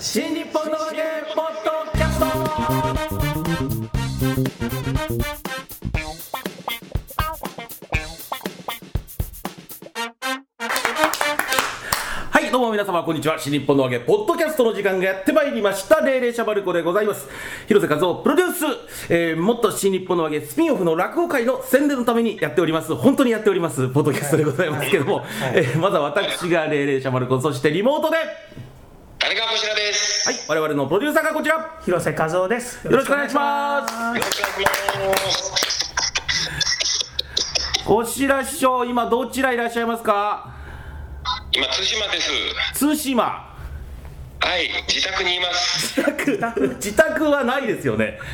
新日本の揚げポッドキャスト。はいどうも皆様こんにちは。新日本の揚げポッドキャストの時間がやってまいりました。霊霊シャバルコでございます。広瀬和夫プロデュース、えー、もっと新日本の揚げスピンオフの落語会の宣伝のためにやっております。本当にやっております。ポッドキャストでございますけども、えーまずは私が霊霊シャバルコそしてリモートで谷川こちらです。はい我々のプロデューサーがこちら広瀬和夫です。よよろしくお願いしますよろしくお願いします。こちら師匠今どちらいらっしゃいますか？今対馬です。対馬はい、自宅にいます。自宅自宅はないですよね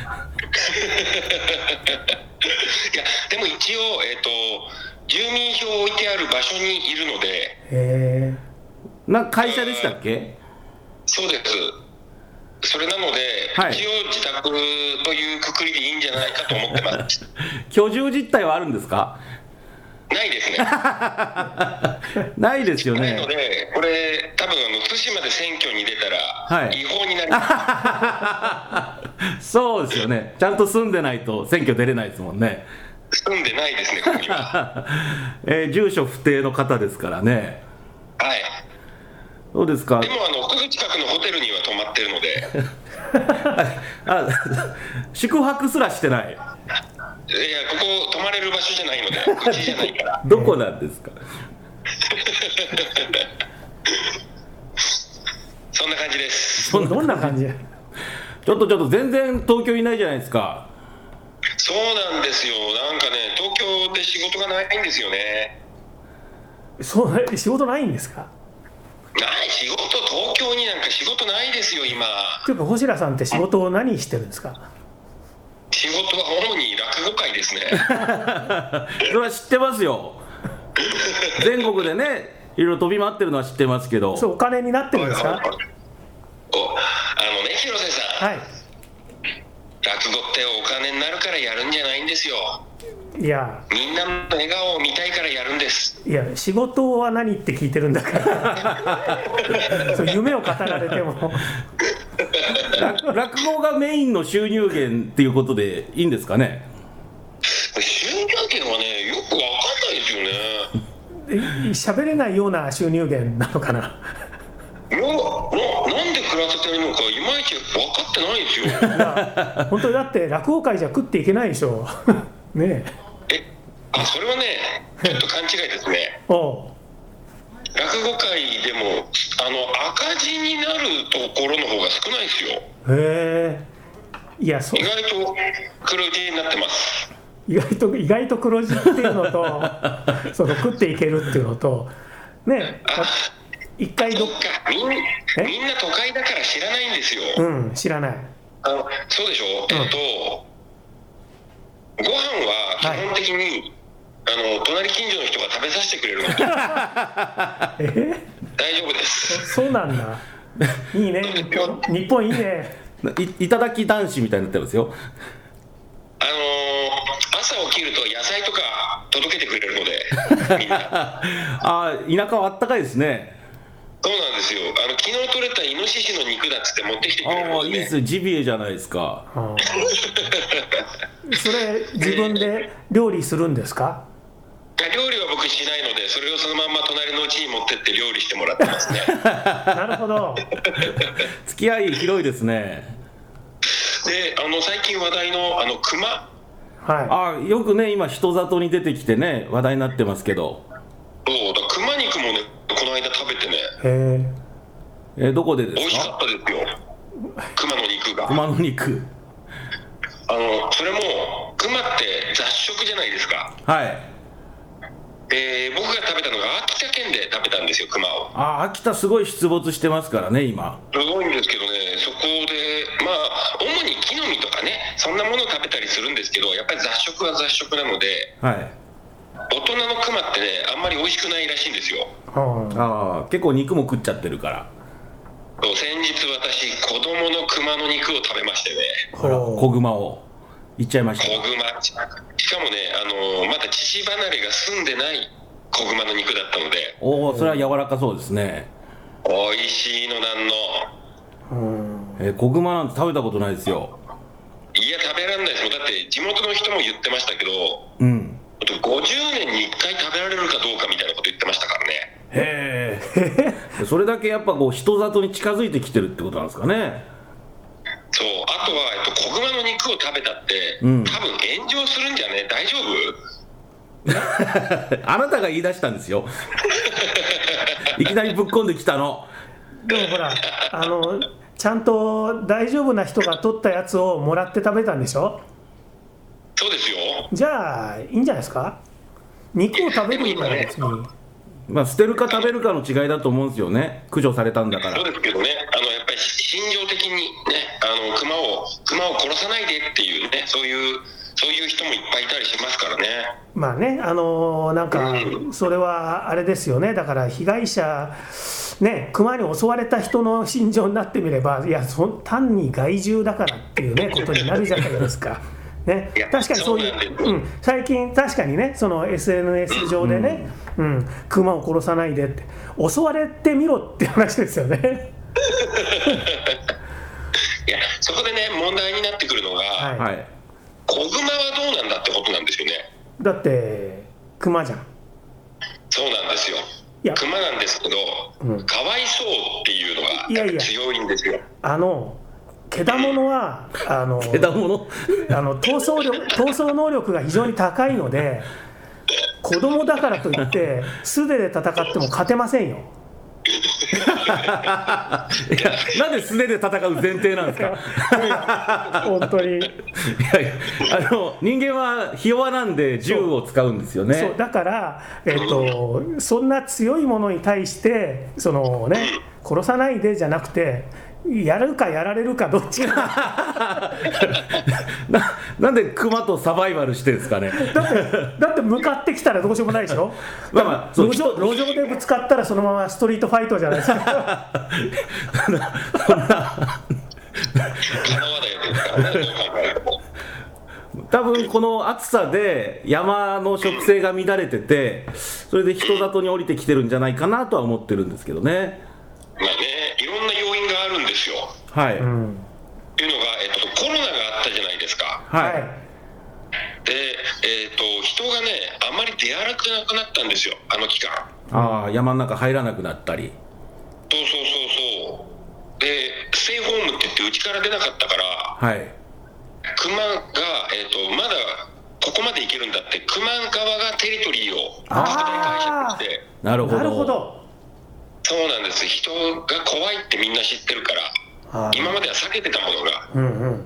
いや、でも一応えっ、と住民票を置いてある場所にいるので、へな会社でしたっけ？そうです。それなので、はい一応自宅というくくりでいいんじゃないかと思ってます。居住実態はあるんですか？ないですね。ないですよないのねで、これ多分あの対馬で選挙に出たら、はい違法になります。そうですよねちゃんと住んでないと選挙出れないですもんね住んでないですね、ここには。えー住所不定の方ですからねはい。どうですか？でもあのすぐ近くのホテルには泊まってるので。あ宿泊すらしてない？いや、ここ泊まれる場所じゃないので、うちじゃないから。どこなんですか？そんな感じです。え。どんな感じ？ちょっとちょっと全然東京いないじゃないですかそうなんですよ。なんかね、東京で仕事がないんですよね。そう仕事ないんですか？ない仕事、東京になんか仕事ないですよ、今。というか星良さんって仕事を何してるんですか？仕事は主に落語会ですね。それは知ってますよ全国でねいろいろ飛び回ってるのは知ってますけどそうお金になってるんですか？おあのね、広瀬さん、はい。落語ってお金になるからやるんじゃないんですよ。いやみんなの笑顔を見たいからやるんです。いや仕事は何って聞いてるんだから。そう夢を語られても落落語がメインの収入源っていうことでいいんですかね？収入源はね、よくわかんないですよね。え喋れないような収入源なのかな？いやななんで暮らせてるのかいまいち分かってないんですよ本当にだって落語会じゃ食っていけないでしょ。ねえ。えあそれはねちょっと勘違いですね。落語界でもあの赤字になるところの方が少ないですよ。へえ。いやそう。意外と黒字になってます。意外と意外と黒字っていうのと その食っていけるっていうのとねあ一回どそっか。みんえ？みんな都会だから知らないんですよ、うん知らない。あのそうでしょ、えっとご飯は基本的に、あの隣近所の人が食べさせてくれるの。で え？大丈夫です。そうなんだ。いいね。日本日本いいね。いいただき男子みたいになってますよ。あのー朝起きると野菜とか届けてくれるのでみんなああ田舎はあったかいですね。そうなんですよ。あの昨日取れたイノシシの肉だっつって持ってきてくれるああので、ね、いいですねジビエじゃないですか。それ自分で料理するんですか？料理は僕しないのでそれをそのまんま隣の家に持ってって料理してもらってますね。なるほど。付き合い広いですね。であの最近話題のあの熊。はああよくね今人里に出てきてね話題になってますけど。そうだ熊肉もねこの間食べてね。いへええどこでで美味しかすかったですよ。熊の肉が。熊の肉。あのそれも熊って雑食じゃないですか。はいえー僕が食べたのが秋田県で食べたんですよ熊を。ああ秋田すごい出没してますからね今。すごいんですけどね、そこで、まあ、主に木の実とかね、そんなものを食べたりするんですけど、やっぱり雑食は雑食なので、はい。大人のクマってね、あんまり美味しくないらしいんですよ。はああ結構肉も食っちゃってるから。そう先日、私、子供のクマの肉を食べましてね、あほら子熊を。いっちゃいまし子た熊、しかもね、あのまだ乳離れが済んでない子熊の肉だったので、おおそれは柔らかそうですね。美味しいのなんの、うん。えー、子熊なんて食べたことないですよ。いや食べられないです。もんだって地元の人も言ってましたけどうん。50年に1回食べられるかどうかみたいなこと言ってましたからね。へえ それだけやっぱこう人里に近づいてきてるってことなんですかねそう。あとは、えっと、子熊の肉を食べたって、うん。多分炎上するんじゃね？大丈夫？あなたが言い出したんですよ。いきなりぶっこんできたの。でもほらあのちゃんと大丈夫な人が取ったやつをもらって食べたんでしょ？そうですよ。じゃあいいんじゃないですか？肉を食べるなら別にまあ捨てるか食べるかの違いだと思うんですよね。駆除されたんだから。そうですけどね。あのやっぱり心情的にねあの熊を熊を殺さないでっていうねそういうそういう人もいっぱいいたりしますからね。まあねあのなんかそれはあれですよね。だから被害者ね熊に襲われた人の心情になってみればいやそん単に害獣だからっていうねことになるじゃないですか。ね。いや、確かにそういうそうなん最近、確かにね、その SNS 上でね、うん熊を殺さないでって、襲われてみろって話ですよね。いやそこでね問題になってくるのが、はい。はい。子熊はどうなんだってことなんですよね。だって、熊じゃん。そうなんですよ。いや。熊なんですけど、うん。かわいそうっていうのがいやいや。強いんですよ。あのけだものはあの枝物あの闘争力闘争能力が非常に高いので子供だからといって素手で戦っても勝てませんよ。いやなんで素手で戦う前提なんですか？本当に、いやいやあの人間はひ弱なんで銃を使うんですよね。そうだから、えっとそんな強いものに対してそのね殺さないでじゃなくてやるかやられるかどっちか。ななんで熊とサバイバルしてるんですかね。だってだって向かってきたらどうしようもないでしょ。まあまあそう路上路上でぶつかったらそのままストリートファイトじゃないですか。多分この暑さで山の植生が乱れててそれで人里に降りてきてるんじゃないかなとは思ってるんですけどね。まあねですよ。はい、うんっていうのが、えっと、コロナがあったじゃないですか。はい、はいで、えっと人がねあんまり出歩かなくなったんですよ。あの期間。ああ山の中入らなくなったり。そうそうそうそう。でステイホームって言ってうちから出なかったからはい。熊が、えっとまだここまで行けるんだって熊側がテリトリーを拡大解釈して。なるほど。なるほどそうなんです。人が怖いってみんな知ってるから。今までは避けてたものが。うんうん。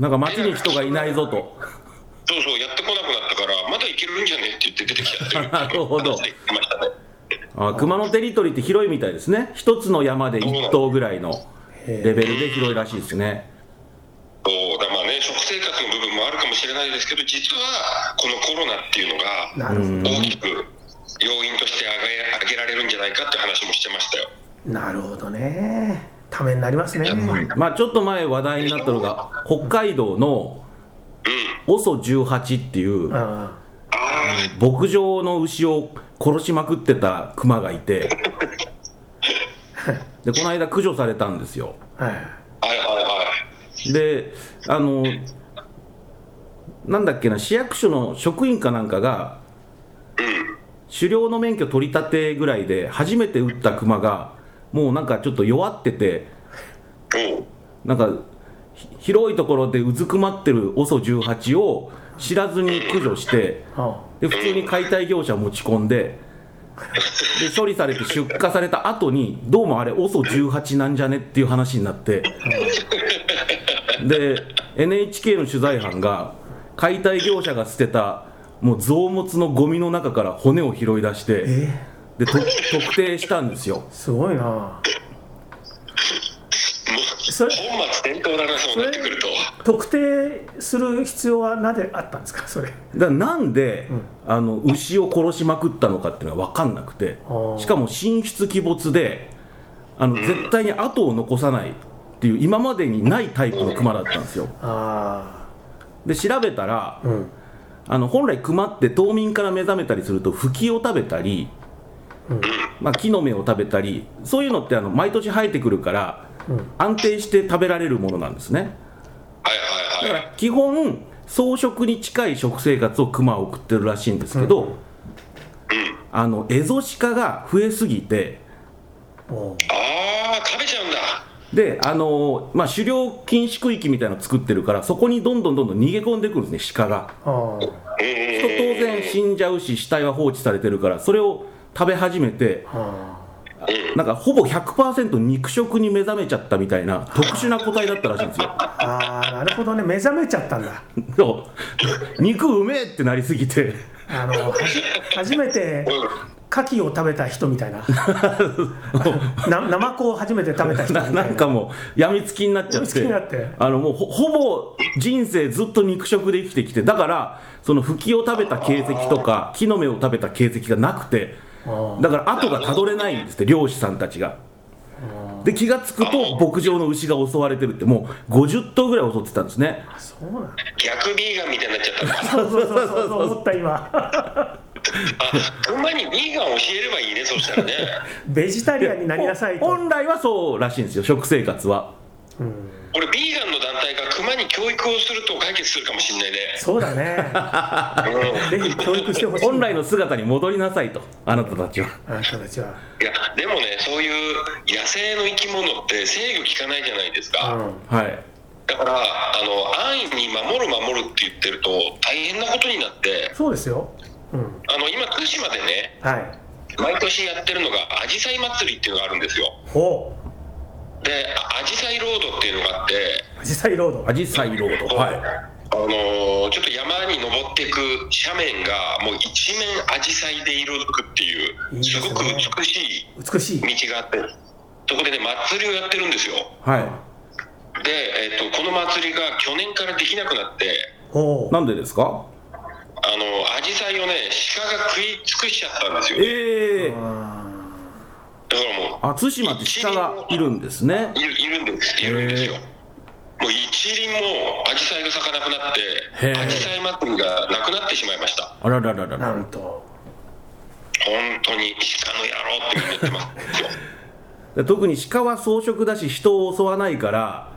なんか街に人がいないぞと。そうそうやってこなくなったからまだ行けるんじゃねって言って出てきたって。なるほど。話で言ってましたね。あ熊のテリトリーって広いみたいですね。一つの山で1頭ぐらいのレベルで広いらしいですね。そうだまあね食生活の部分もあるかもしれないですけど実はこのコロナっていうのが大きく要因として挙げ挙げられるんじゃないかって話もしてましたよ。なるほどね。ためになりますね。まあちょっと前話題になったのが北海道のうん。OSO18 っていうああ。牧場の牛を殺しまくってた熊がいて でこの間駆除されたんですよ。はいはいはい。であのなんだっけな市役所の職員かなんかが狩猟の免許取り立てぐらいで初めて撃った熊がもうなんかちょっと弱っててなんかひ広いところでうずくまってる OSO18 を知らずに駆除してあで普通に解体業者持ち込んでで処理されて出荷された後にどうもあれ OSO18 なんじゃねっていう話になってで NHK の取材班が解体業者が捨てたもう臓物のゴミの中から骨を拾い出してえ？でと特定したんですよ。すごいな。それ本末転倒だなそうなってくると。特定する必要はなぜあったんですか？それ。だからなんで、あの牛を殺しまくったのかっていうのは分かんなくてしかも神出鬼没であの絶対に後を残さないっていう今までにないタイプのクマだったんですよ。あで調べたらあうんあの本来クマって冬眠から目覚めたりするとフキを食べたり、まあ、木の芽を食べたりそういうのってあの毎年生えてくるから安定して食べられるものなんですね。はいだから基本草食に近い食生活をクマは送ってるらしいんですけど、あのエゾシカが増えすぎてああ食べちゃうんだであのまあ、狩猟禁止区域みたいなの作ってるからそこにどんどんどんどん逃げ込んでくるんですね鹿が。あうんうんうんと当然死んじゃうし死体は放置されてるからそれを食べ始めてあなんかほぼ100%肉食に目覚めちゃったみたいな特殊な個体だったらしいんですよ。あーなるほどね。目覚めちゃったんだ。そう。肉うめえってなりすぎて。あの初めて牡蠣を食べた人みたいな。なナマコを初めて食べた人みたな。いなんかもうやみつきになっちゃって。あのもうほほぼ人生ずっと肉食で生きてきてだからその茎を食べた形跡とか木の芽を食べた形跡がなくてだから後がたどれないんですって漁師さんたちが。で気がつくと牧場の牛が襲われてるってもう50頭ぐらい襲ってたんですね。そうなんだ。逆ビーガンみたいになっちゃった。そうそうそうそうそう思った今。あ熊にビーガン教えればいいねそしたらね。ベジタリアンになりなさいと。本来はそうらしいんですよ食生活は。これビーガンの団体が熊に教育をすると解決するかもしれないね。そうだね。ぜひ教育してほしい。本来の姿に戻りなさいとあなたたちは。あなたたちは。いやでもねそういう野生の生き物って制御効かないじゃないですか、うん。はい。だからあの安易に守る守るって言ってると大変なことになって。そうですよ。うん。あの今対馬でねはい。毎年やってるのがアジサイ祭りっていうのがあるんですよ。ほでアジサイロードっていうのがあってうアジサイロード？アジサイロード。はい。あのーちょっと山に登っていく斜面がもう一面アジサイで彩くっていうすごく美しい美しい。道があってそこでね祭りをやってるんですよ。はで、えっとこの祭りが去年からできなくなってなんでですか？あのアジサイをね鹿が食い尽くしちゃったんですよ。ええうあだからもうあ対馬って鹿がいるんですね。いるいるんです。いるんですよ。もう一輪もアジサイが咲かなくなってアジサイ祭りがなくなってしまいました。あららららーならんと。本当に鹿の野郎って言ってます。特に鹿は草食だし人を襲わないから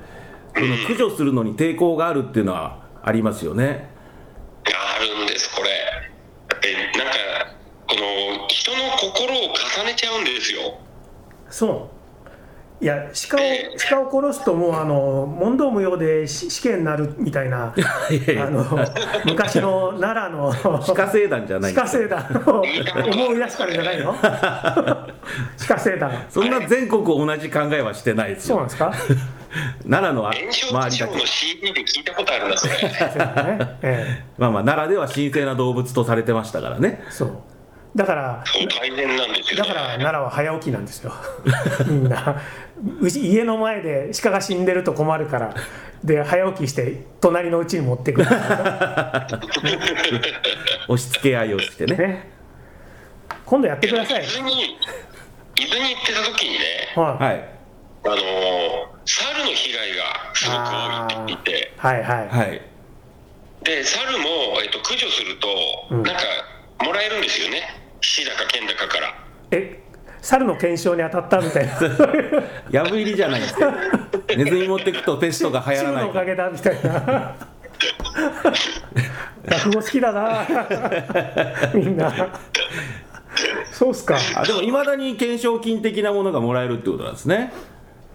その駆除するのに抵抗があるっていうのはありますよね。あるんですこれ。だってなんかこの人の心を重ねちゃうんですよそう。いや鹿を鹿を殺すともうあの問答無用で死死刑になるみたいなあの昔の奈良の鹿聖団じゃない鹿す聖団を思い出すからじゃないの？鹿聖団。そんな全国同じ考えはしてないですよ。そうなんですか？奈良の周りだけ。手帳の CD で聞いたことあるなそれまあまあ奈良では神聖な動物とされてましたからね。えそうだからそう大変なんですよ、ね、だから奈良は早起きなんですよ。みんな。家の前で鹿が死んでると困るから。で早起きして隣の家に持ってくる、押し付け合いをしてね。ね、今度やってください伊豆に伊豆に行ってた時にねはい。はい。あのー猿の被害がすごく多いって言って。はいはい、はい。で猿も、えっと、駆除すると、うん。なんかもらえるんですよね市だか県だかから。え猿の検証に当たったみたいな。やぶ入りじゃないですか。ネズミ持ってくとペストが流行らのないから。おかげだみたいな落語好きだな。みんな。そうっすか。あでもいまだに懸賞金的なものがもらえるってことなんですね。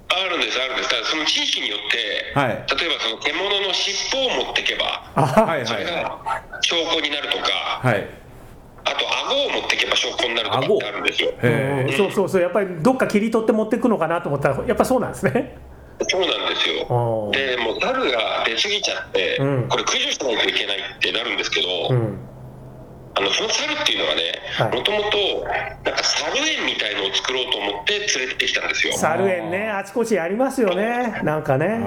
あるんですあるんです。ただその地域によって、はい。例えばその獣の尻尾を持ってけばあはい。それはいはが証拠になるとか、いはいあと顎を持ってけば証拠になるとかってあるんですよ。へうん。そうそうそう。やっぱりどっか切り取って持ってくのかなと思ったらやっぱそうなんですね。そうなんですよ。でもう猿が出過ぎちゃって、うん。これ駆除しないといけないってなるんですけど、うん。あのその猿っていうのはねはい。もともとなんか猿園みたいのを作ろうと思って連れてきたんですよ。猿園ね。あちこちありますよね。なんかね。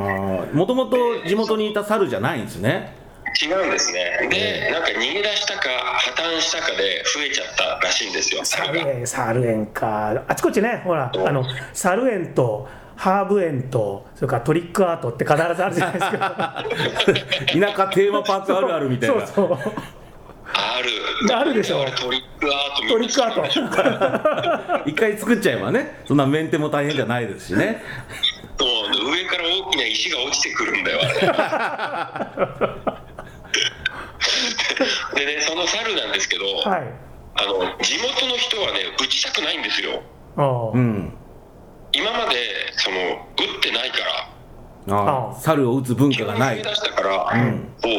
もともと地元にいた猿じゃないんですね違うんですね。でなんか逃げ出したか破綻したかで増えちゃったらしいんですよ。猿猿が園猿園か。あちこちねほらあの猿園とハーブ園とそれからトリックアートって必ずあるじゃないですか。田舎テーマパークあるあるみたいな。そうそう。ある。あるでしょ。トリックアートみトリックアート。一回作っちゃえばねそんなメンテも大変じゃないですしね。そう上から大きな石が落ちてくるんだよあれでねその猿なんですけど、はい。あの地元の人はね打ちたくないんですよ。ああ。うん。今までその打ってないから。ああ猿を撃つ文化がない。出したから、ん。そう。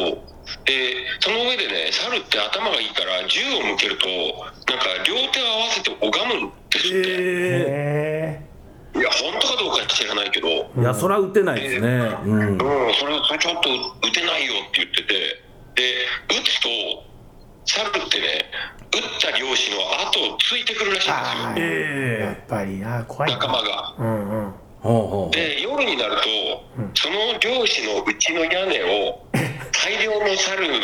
でその上でね猿って頭がいいから銃を向けるとなんか両手を合わせて拝むんですって、いや本当かどうか知らないけど、えいやそれは撃てないですね。うん。うん、それそれちょっと打てないよって言っててで打つと猿ってね打った猟師の後をついてくるらしいんあですよ。ーやっえぱりな怖いな仲間が。で夜になると、その漁師のうちの屋根を大量の猿の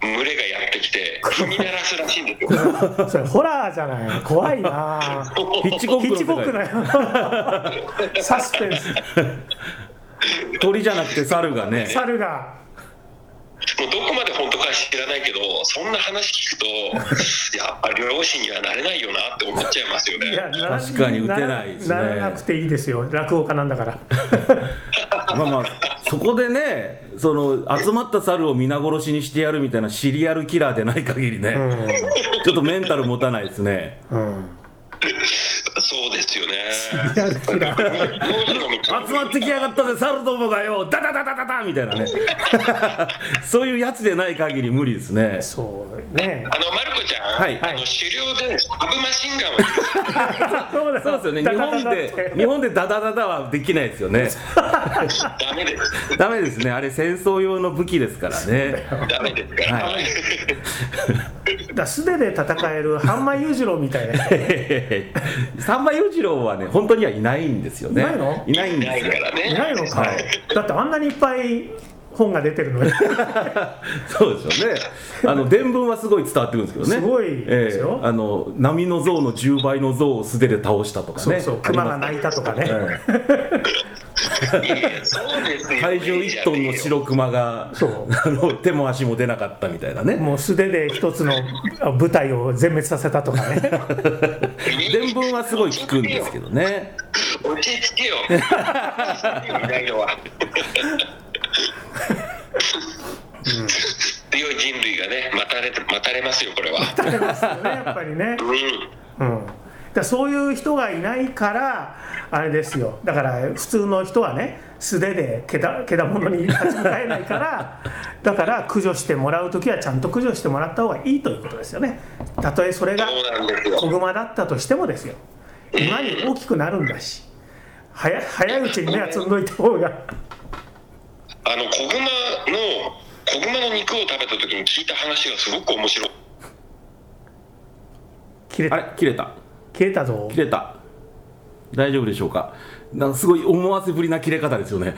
群れがやってきて踏み鳴らすらしいんですよ。それホラーじゃない。怖いな。ヒッチコックだ界よサスペンス。鳥じゃなくて猿がね。猿がもうどこまで本当か知らないけどそんな話聞くと やっぱ漁師にはなれないよなって思っちゃいますよね。いやな確かに打てないですね。ならなくていいですよ。落語家なんだから。まあまあそこでねその集まった猿を皆殺しにしてやるみたいなシリアルキラーでない限りね、ちょっとメンタル持たないですね。うん、うん、そうですよね。集まってきやがったぜ猿どもがよ。ダダダダダダみたいなね。そういうやつでない限り無理ですね。そうね。あのマルコちゃん、はい。あの狩猟でサブマシンガンは そうだそうですよね。日本で日本でダダダダはできないですよね。ダメです。ダメですね。あれ戦争用の武器ですからね。ダメですか。ら、はい。だ素手で戦える半枚裕次郎みたいな 三馬裕次郎はね本当にはいないんですよね。いないの？いないんですよ。からね。いないのか、はいだってあんなにいっぱい本が出てるのに。そうですよね。あの伝聞はすごい伝わってくるんですけどね。すごいですよ。ええ。あの波の像の10倍の像を素手で倒したとかね。そうそう。熊が鳴いたとかね、そうですよ。体重1トンの白熊がそう。あの手も足も出なかったみたいなね。もう素手で一つの部隊を全滅させたとかね。伝聞はすごい聞くんですけどね。落ち着けよ。いないのは強い人類がね待たれて待たれますよこれは。ねやっぱりね、うん。うん、だそういう人がいないからあれですよ。だから普通の人はね素手でけだけだものに立ち向かえないからだから駆除してもらう時はちゃんと駆除してもらった方がいいということですよね。たとえそれが子熊だったとしてもですよ。馬に大きくなるんだし。早早いうちに目は積んどいた方が。あの子熊の子熊の肉を食べた時に聞いた話がすごく面白い。あ切れた。れ切れた切れたぞ切れた。大丈夫でしょうか？なんかすごい思わせぶりな切れ方ですよね。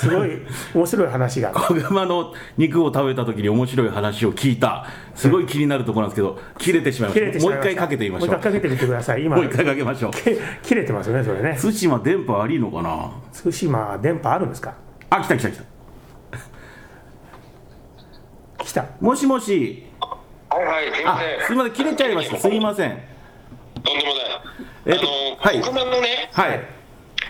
すごい面白い話が 子熊の肉を食べた時に面白い話を聞いた。すごい気になるところなんですけど、切れてしまいま切した。れてしまいましたもう一回かけてみましょう。もう一回かけてみてください今もう一回かけましょう。け切れてますよねそれね対馬電波悪いのかな？対馬電波あるんですか？あ、来た来た来た。来たもしもし。はいはいすいまあせん、すみません、切れちゃいました。すみません。とんでもない。えっとあの、はい。子熊のねはい。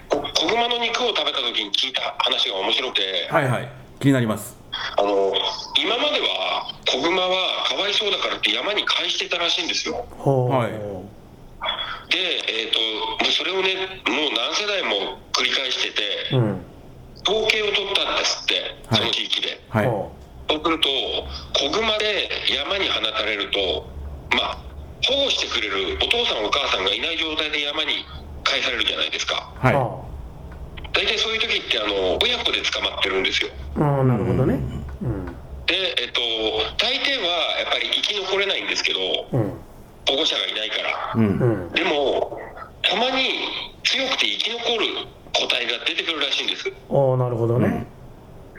こ子熊の肉を食べた時に聞いた話が面白くて。はいはい。気になります。あの今までは子熊はかわいそうだからって山に返してたらしいんですよ。はい。で、えー、ともうそれをねもう何世代も繰り返しててうん。統計を取ったんですってはい。その地域で、はい。ほそうすると子熊で山に放たれるとまあ保護してくれるお父さんお母さんがいない状態で山に返されるじゃないですか。う、はい。は大体そういう時ってあの親子で捕まってるんですよ。あ、うん、なるほどね。うん。でえっ、と大抵はやっぱり生き残れないんですけどうん。保護者がいないから。う。うん。んでもたまに強くて生き残る個体が出てくるらしいんです。おおなるほどね、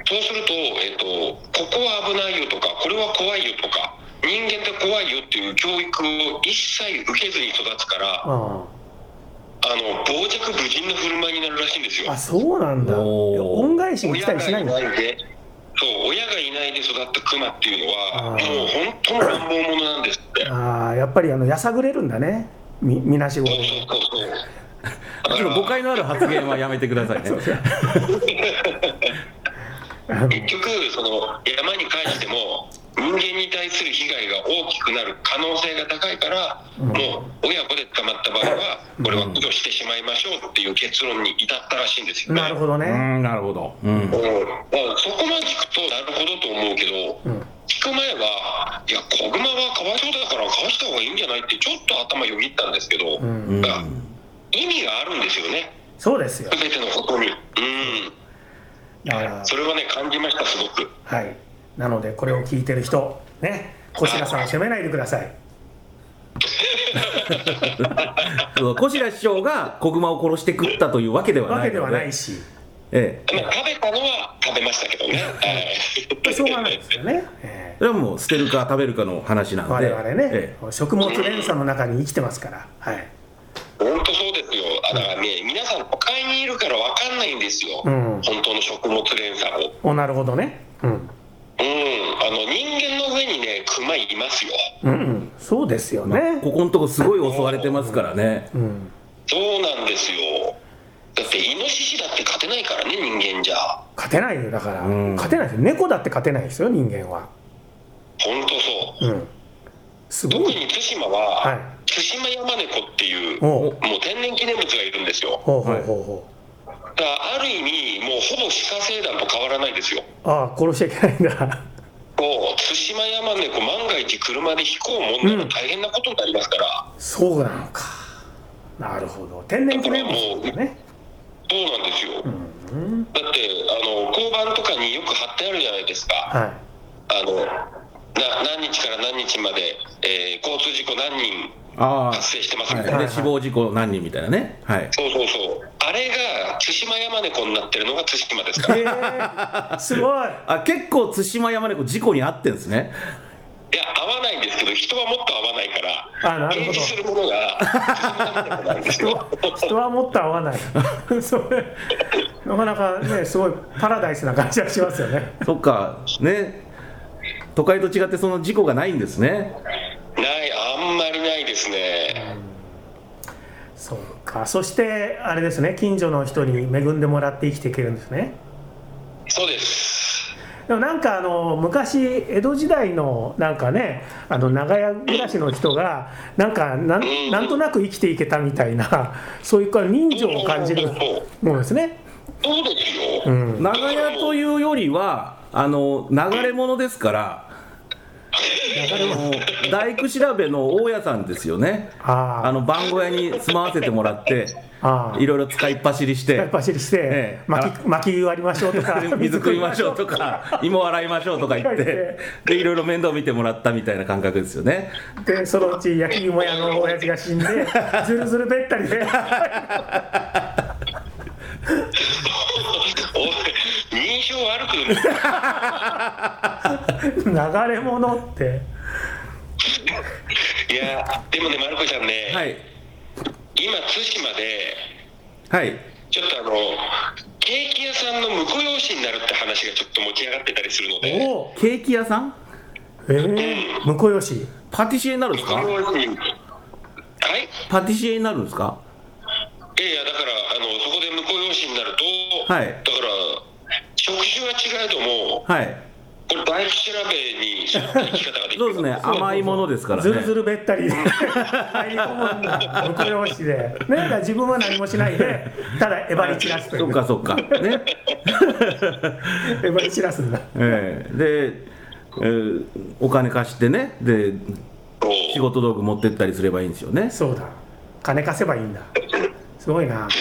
そうすると、えっとここは危ないよとかこれは怖いよとか人間って怖いよっていう教育を一切受けずに育つからああの傍若無人の振る舞いになるらしいんですよ。ああそうなんだ。恩返しに来たりしないんだそう親がいないで育ったクマっていうのはもう本当の乱暴者なんですって。ああやっぱりあのやさぐれるんだね。みみなしごそうそうそうそう。あちょっと誤解のある発言はやめてくださいね。結局その山に関しても人間に対する被害が大きくなる可能性が高いから、もう親子で捕まった場合はこれは駆除してしまいましょうっていう結論に至ったらしいんですよ。ね。うなるほどね、ん、なるほど。うん。そこまで聞くとなるほどと思うけど、うん。聞く前はいや子グマはかわいそうだから返した方がいいんじゃないってちょっと頭よぎったんですけど、うん。が意味があるんですよね。そうですよ。全てのことに。うん。それはね感じましたすごく。はいなのでこれを聞いてる人ね小白さんを責めないでください。小白師匠が子熊を殺して食ったというわけではない。わけではないし。ええ。まあ食べたのは食べましたけどね、は いしょうがないですよね、えそれはもう捨てるか食べるかの話なんで。ー我々ね、え食物連鎖の中に生きてますから。はい。本当そうですよ。あだからね皆さん都会にいるから分かんないんですよ、うん。本当の食物連鎖を。おなるほどね。うんうんあの人間の上にね熊いますよ。うんうんそうですよえ。まあね、ここのとこすごい襲われてますからね。うん。そうなんですよ。だってイノシシだって勝てないからね人間じゃ。勝てないよだから、うん。勝てないですよ。猫だって勝てないですよ人間は。本当そう。うん。すごい。特に対馬は、はい。対馬山猫っていうおもうう天然記念物がいるんですよ。ほうほうほうほだからある意味もうほぼ鹿星団と変わらないですよ。うああ殺しちゃいけないんだ。もう対馬山猫万が一車で引こうもんなら大変なことになりますから、そうなのか。なるほど。天然記念物だねそうなんですよ、うんだってあの交番とかによく貼ってあるじゃないですか。はあのな何日から何日まで、えー交通事故何人あ発生してますみあ。たいな、はい、で死亡事故何人みたいなね。はい。そうそうそうあれが対馬山猫になってるのが対馬ですかいらえすごいあ結構対馬山猫事故に遭ってんですね。や合わないんですけど人はもっと合わないからあなるほどするものが 人はもっと合わない それなかなかねすごいパラダイスな感じがしますよねそっかね。都会と違ってその事故がないんですね。ですね。そうか。そしてあれですね。近所の人に恵んでもらって生きていけるんですね。そうです。でもなんかあの昔江戸時代のなんかねあの長屋暮らしの人がなんかなんなんとなく生きていけたみたいなそういうか人情を感じるものですね。そうですよ、うん、長屋というよりはあの流れ物ですから。大工調べの大家さんですよね。ああの番小屋に住まわせてもらって、いろいろ使いっ走りして。やっ、ぱ走りして、ええ。巻き巻き割りましょうとか 水食いましょうとか、芋洗いましょうとか言って、でいろいろ面倒見てもらったみたいな感覚ですよね。でそのうち焼き芋屋の親父が死んでずるずるべったりで おい認証悪く流れ物って。いやでもね、まる子ちゃんね、はい、今、対馬で、はい、ちょっとあの、ケーキ屋さんの婿養子になるって話がちょっと持ち上がってたりするので、おおケーキ屋さん？えー、婿養子。パティシエになるんですか？はい？パティシエになるんですか？いやいや、だから、あのそこで婿養子になると、はい。だから、職種は違えども、はい。これ、バイク調べに沿った生き方ができる。そうですね、甘いものですからね。ずるずるべったり。で入り込むんだ。婿養子で、ね、だから自分は何もしないでただえばり散らすといそうっかそっか。ね。えばり散らすんだ。ええ。で、えーお金貸してね、で、仕事道具持ってったりすればいいんですよね。そうだ。金貸せばいいんだ。すごいな。いやだか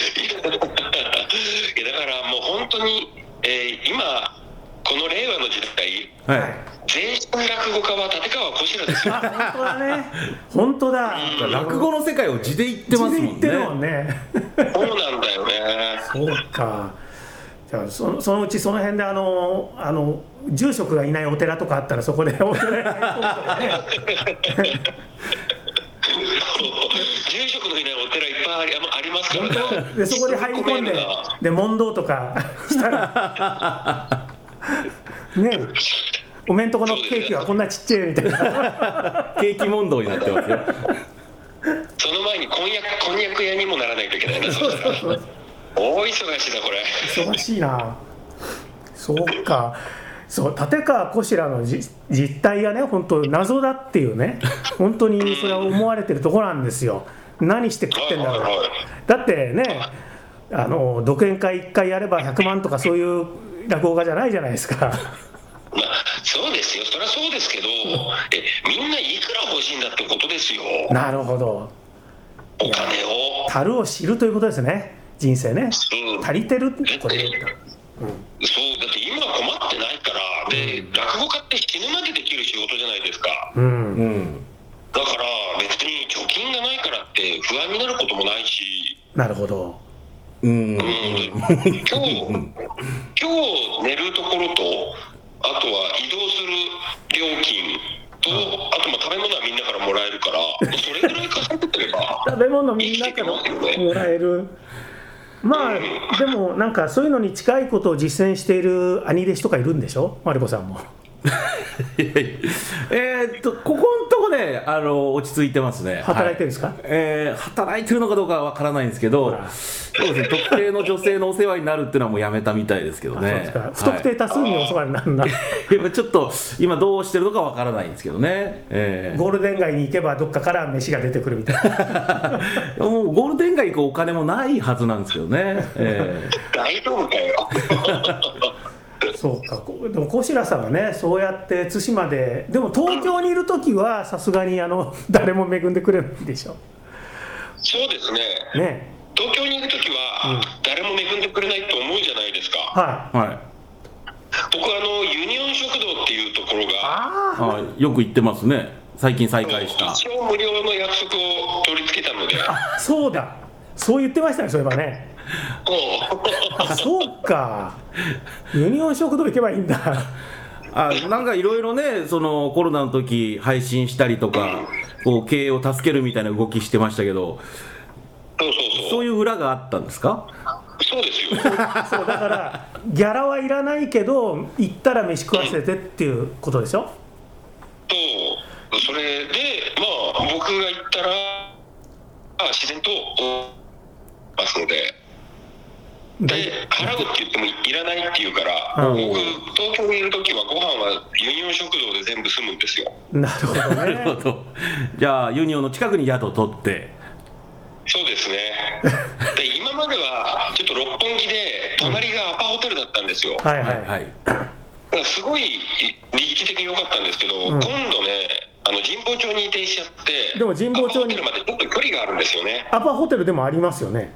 らもう本当に、えー今、この令和の時代、はい。全身落語家は立川こしらですよ。あ本当だね 本当だ落語の世界を地で言ってますもん地で言ってるもんね。ねそうなんだよね。そうかじゃあそのそのうちその辺であのあの住職がいないお寺とかあったらそこで お寺に住職のいないお寺いっぱいありありますからね。でそこで入り込んでで問答とかしたら ね。おめんとこのケーキはこんなちっちゃいみたいな。ケーキ問答になってますよ。そその前に婚約婚約屋にもならないといけないな。大忙しだこれ。忙しいな。そうか。そう立川こしらのじ実態がね本当謎だっていうね。本当にそれは思われてるところなんですよ。何して食ってんだろう。はいはいはい。だってねあの独演会1回やれば100万とかそういう落語家じゃないじゃないですか。まあそうですよ。そりゃそうですけどえみんないくら欲しいんだってことですよ。なるほど。お金を。樽を知るということですね。人生ね。うん。足りてるこれ言ったら。そうだって今は困ってないからで落語家って死ぬまでできる仕事じゃないですか。うん。うん。だから別に貯金がないからって不安になることもないし。なるほどうん。うん。今日今日寝るところとあとは移動する料金とあとまあ食べ物はみんなからもらえるから それぐらい稼げてれば食べ物みんなからもらえるまあでもなんかそういうのに近いことを実践している兄弟子とかいるんでしょ？マリコさんも えーっとここのとこねあの落ち着いてますね。働いてるんですか？はえー働いてるのかどうかはわからないんですけどら。そうですね特定の女性のお世話になるっていうのはもうやめたみたいですけどあそうでねすか不特定多数にお世話になるんだ、は い今ちょっと今どうしてるのかわからないんですけどね、えー。ゴールデン街に行けばどっかから飯が出てくるみたいな。もうゴールデン街行くお金もないはずなんですけどね、え大丈夫かよそうか。こでも小白さんはねそうやって対馬ででも東京にいる時はさすがにあの 誰も恵んでくれないんでしょ。そうですね。ね。東京にいる時は誰も恵んでくれないと思うじゃないですか。はい。ーはい。僕あのユニオン食堂っていうところがあああよく行ってますね。最近再開した。一応無料の約束を取り付けたので。そうだ。そう言ってましたねそういえばね。もあそうか。ユニオン食堂行けばいいんだ。あなんかいろいろねそのコロナの時配信したりとかこう経営を助けるみたいな動きしてましたけどうそうそう。そそうういう裏があったんですか？そうですよ。そうだからギャラはいらないけど行ったら飯食わせてっていうことでしょ？とそれでまあ僕が行ったらあ自然とますのでで払うって言ってもいらないって言うから、うん。僕東京にいる時はご飯はユニオン食堂で全部済むんですよ。なるほどなるほねど。じゃあユニオンの近くに宿を取って。そうですね。で今まではちょっと六本木で隣がアパホテルだったんですよ、はいはい、はいすごい立地的に良かったんですけど、ん。今度ねあの神保町に移転しちゃってでも神保町にアパホテルまでちょっと距離があるんですよね。アパホテルでもありますよね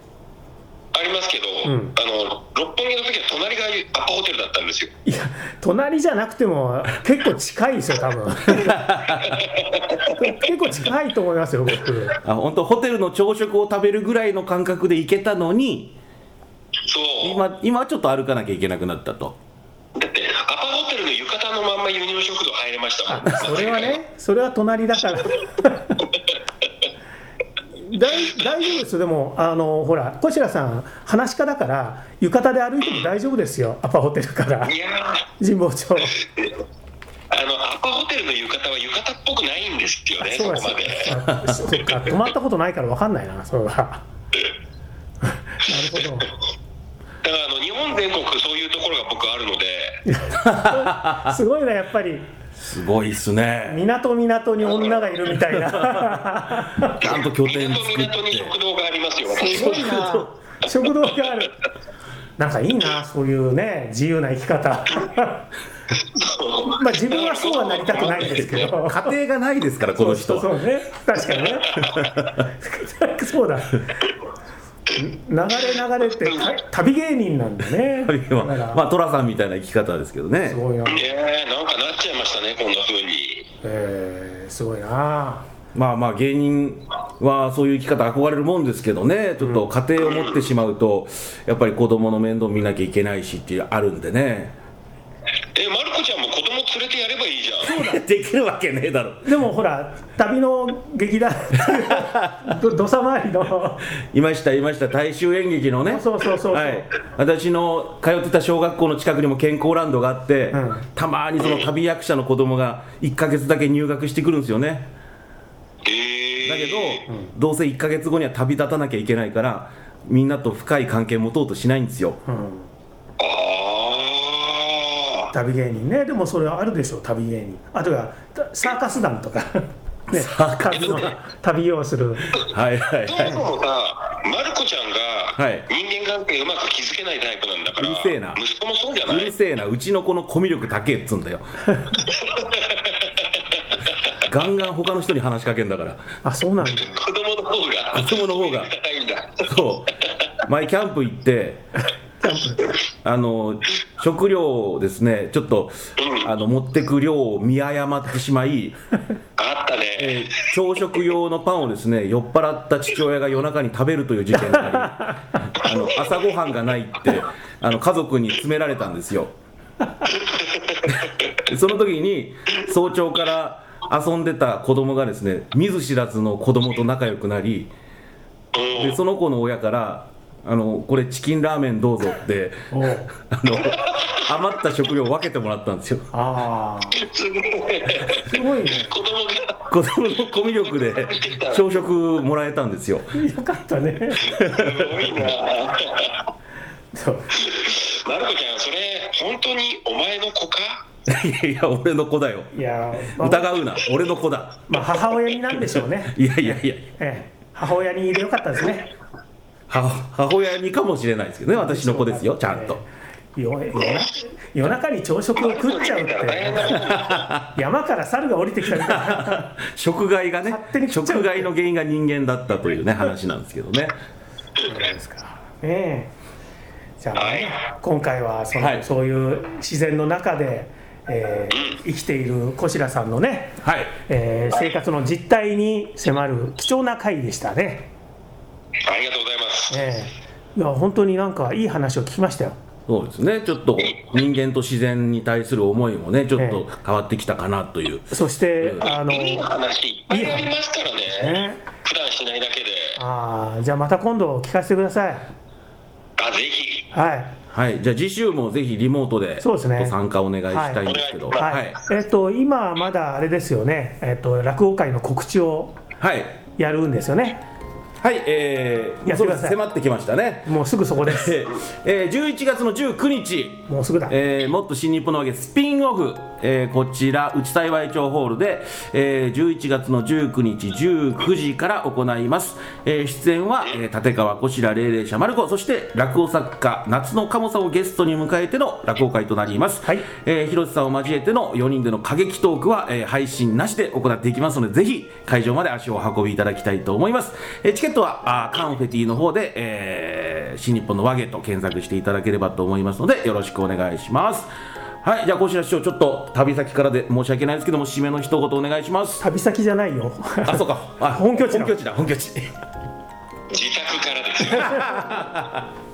ありますけど、うん。あの六本木の時は隣がアパホテルだったんですよ。いや隣じゃなくても結構近いですよ多分。結構近いと思いますよ僕。あ本当ホテルの朝食を食べるぐらいの感覚で行けたのにそう。今今はちょっと歩かなきゃいけなくなったと。だってアパホテルの浴衣のまんまユニオン食堂入れましたもん。あそれはねそれは隣だから 大大丈夫ですよ。でもあのほら小白さん話し家だから浴衣で歩いても大丈夫ですよ。アパホテルから。いや神保町。ー あのアパホテルの浴衣は浴衣っぽくないんですよねそそうこまで。泊まったことないから分かんないなそれは。なるほど。だからあの日本全国そういうところが僕あるので。すごいなやっぱりすごいっすね。港港に女がいるみたいな。ちゃんと拠点作って。港に食堂がありますよ私すごいな。食堂がある。なんかいいなそういうね自由な生き方。まあ自分はそうはなりたくないんですけど。家庭がないですからこの人は。そうそうね。確かにね。そうだ流れ流れってた旅芸人なんだね。まあ寅さんみたいな生き方ですけどね。すごいな。ねえなんかなっちゃいましたねこんな風に。えー、すごいな。まあまあ芸人はそういう生き方憧れるもんですけどね。ちょっと家庭を持ってしまうとやっぱり子供の面倒見なきゃいけないしっていうあるんでね。えまる子ちゃんも子供連れてじゃん。できるわけねえだろ。でもほら旅の劇団どどさ回りの。いましたいました。大衆演劇のね。そうそうそうそう。はい、私の通ってた小学校の近くにも健康ランドがあって、うん。たまにその旅役者の子供が1ヶ月だけ入学してくるんですよね。え。ーだけど、どうせ1か月後には旅立たなきゃいけないからみんなと深い関係持とうとしないんですよ。うん旅芸人ね。でもそれはあるでしょ旅芸人。あとはサーカス団とか。ねサーカス団。旅をする。はいはいそもそもさ、まる子ちゃんがはい。人間関係うまく築けないタイプなんだから、うるせえな。息子もそうじゃなういるせえな。うちの子のコミュ力高えっつうんだよ。ガンガン他の人に話しかけんだから。あそうなんだ。子供の方が、子供の方が。高いんだ。そう。前キャンプ行って あの食料をですねちょっとあの持ってく量を見誤ってしまい、あったね。えー朝食用のパンをですね酔っ払った父親が夜中に食べるという事件があり あの朝ごはんがないってあの家族に詰められたんですよ。で その時に早朝から遊んでた子供がですね見ず知らずの子供と仲良くなりうん。でその子の親からあのこれチキンラーメンどうぞってあの余った食料を分けてもらったんですよ。ああすごい。すごいね。子供が、子供のコミュ力で朝食もらえたんですよ。よかったね。すごいな。そう。まる子ちゃん、それ、本当にお前の子か？いやいや俺の子だよ。いやまあ疑うな。俺の子だ。まあ母親になんでしょうね。いやいやいや。ええ。母親にいてよかったですね母母親にかもしれないですけどね私の子ですよちゃんと。よ夜な夜中に朝食を食っちゃうって。山から猿が降りてきたみたいな。食害がね勝手に食害の原因が人間だったというね話なんですけどね。ええ。じゃあ、はい。今回はその、はい。そういう自然の中で、えー生きている小白さんのね、はい。えー生活の実態に迫る貴重な回でしたね、ありがとうございます。ええ。いや本当になんかいい話を聞きましたよ。そうですね。ちょっと人間と自然に対する思いもねちょっと変わってきたかなという。そして、あのいい話いっぱいありますからね。ね。普段しないだけで。あーじゃあまた今度聞かせてください。あ、ぜひ。はい。はい。じゃあ次週もぜひリモートでそうですね。ご参加お願いしたいんですけど。はい、はい。えっ、と今まだあれですよね。えっ、と落語会の告知をはい。やるんですよね。はい、えー、やってください。迫ってきましたね。もうすぐそこです。え ーえー、11月の19日、もうすぐだ、えー、もっと新日本のわけスピンオフ、えー、こちら内幸町ホールで、えー、11月の19日19時から行います、えー、出演は、えー、立川こしら霊霊者丸子そして落語作家夏の鴨さんをゲストに迎えての落語会となります、はい。えー、広瀬さんを交えての4人での過激トークは、えー、配信なしで行っていきますのでぜひ会場まで足をお運びいただきたいと思います、えーチケットはあーカンフェティの方で、えー、新日本の和芸と検索していただければと思いますのでよろしくお願いしますはいじゃあ小白師匠ちょっと旅先からで申し訳ないですけども締めの一言お願いします。旅先じゃないよ。あそうか。あ本拠地の本拠地だ本拠地。自宅からですよ。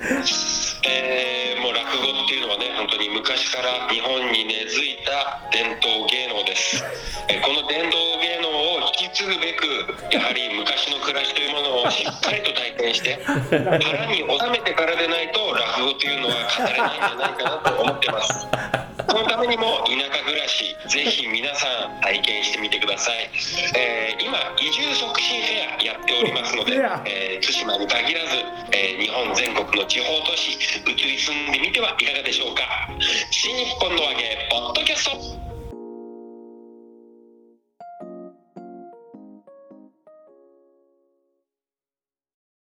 えーもう落語っていうのはね、本当に昔から日本に根付いた伝統芸能です。えーこの伝統芸能を引き継ぐべく、やはり昔の暮らしというものをしっかりと体験して、腹に収めてからでないと落語というのは語れないんじゃないかなと思ってます。そのためにも田舎暮らし、ぜひ皆さん体験してみてください。えー今、移住促進フェアやっておりますのでフェア、えー対馬に限らず、えー日本全国の地方都市、移り住んでみてはいかがでしょうか。新日本の揚げ、ポッドキャスト。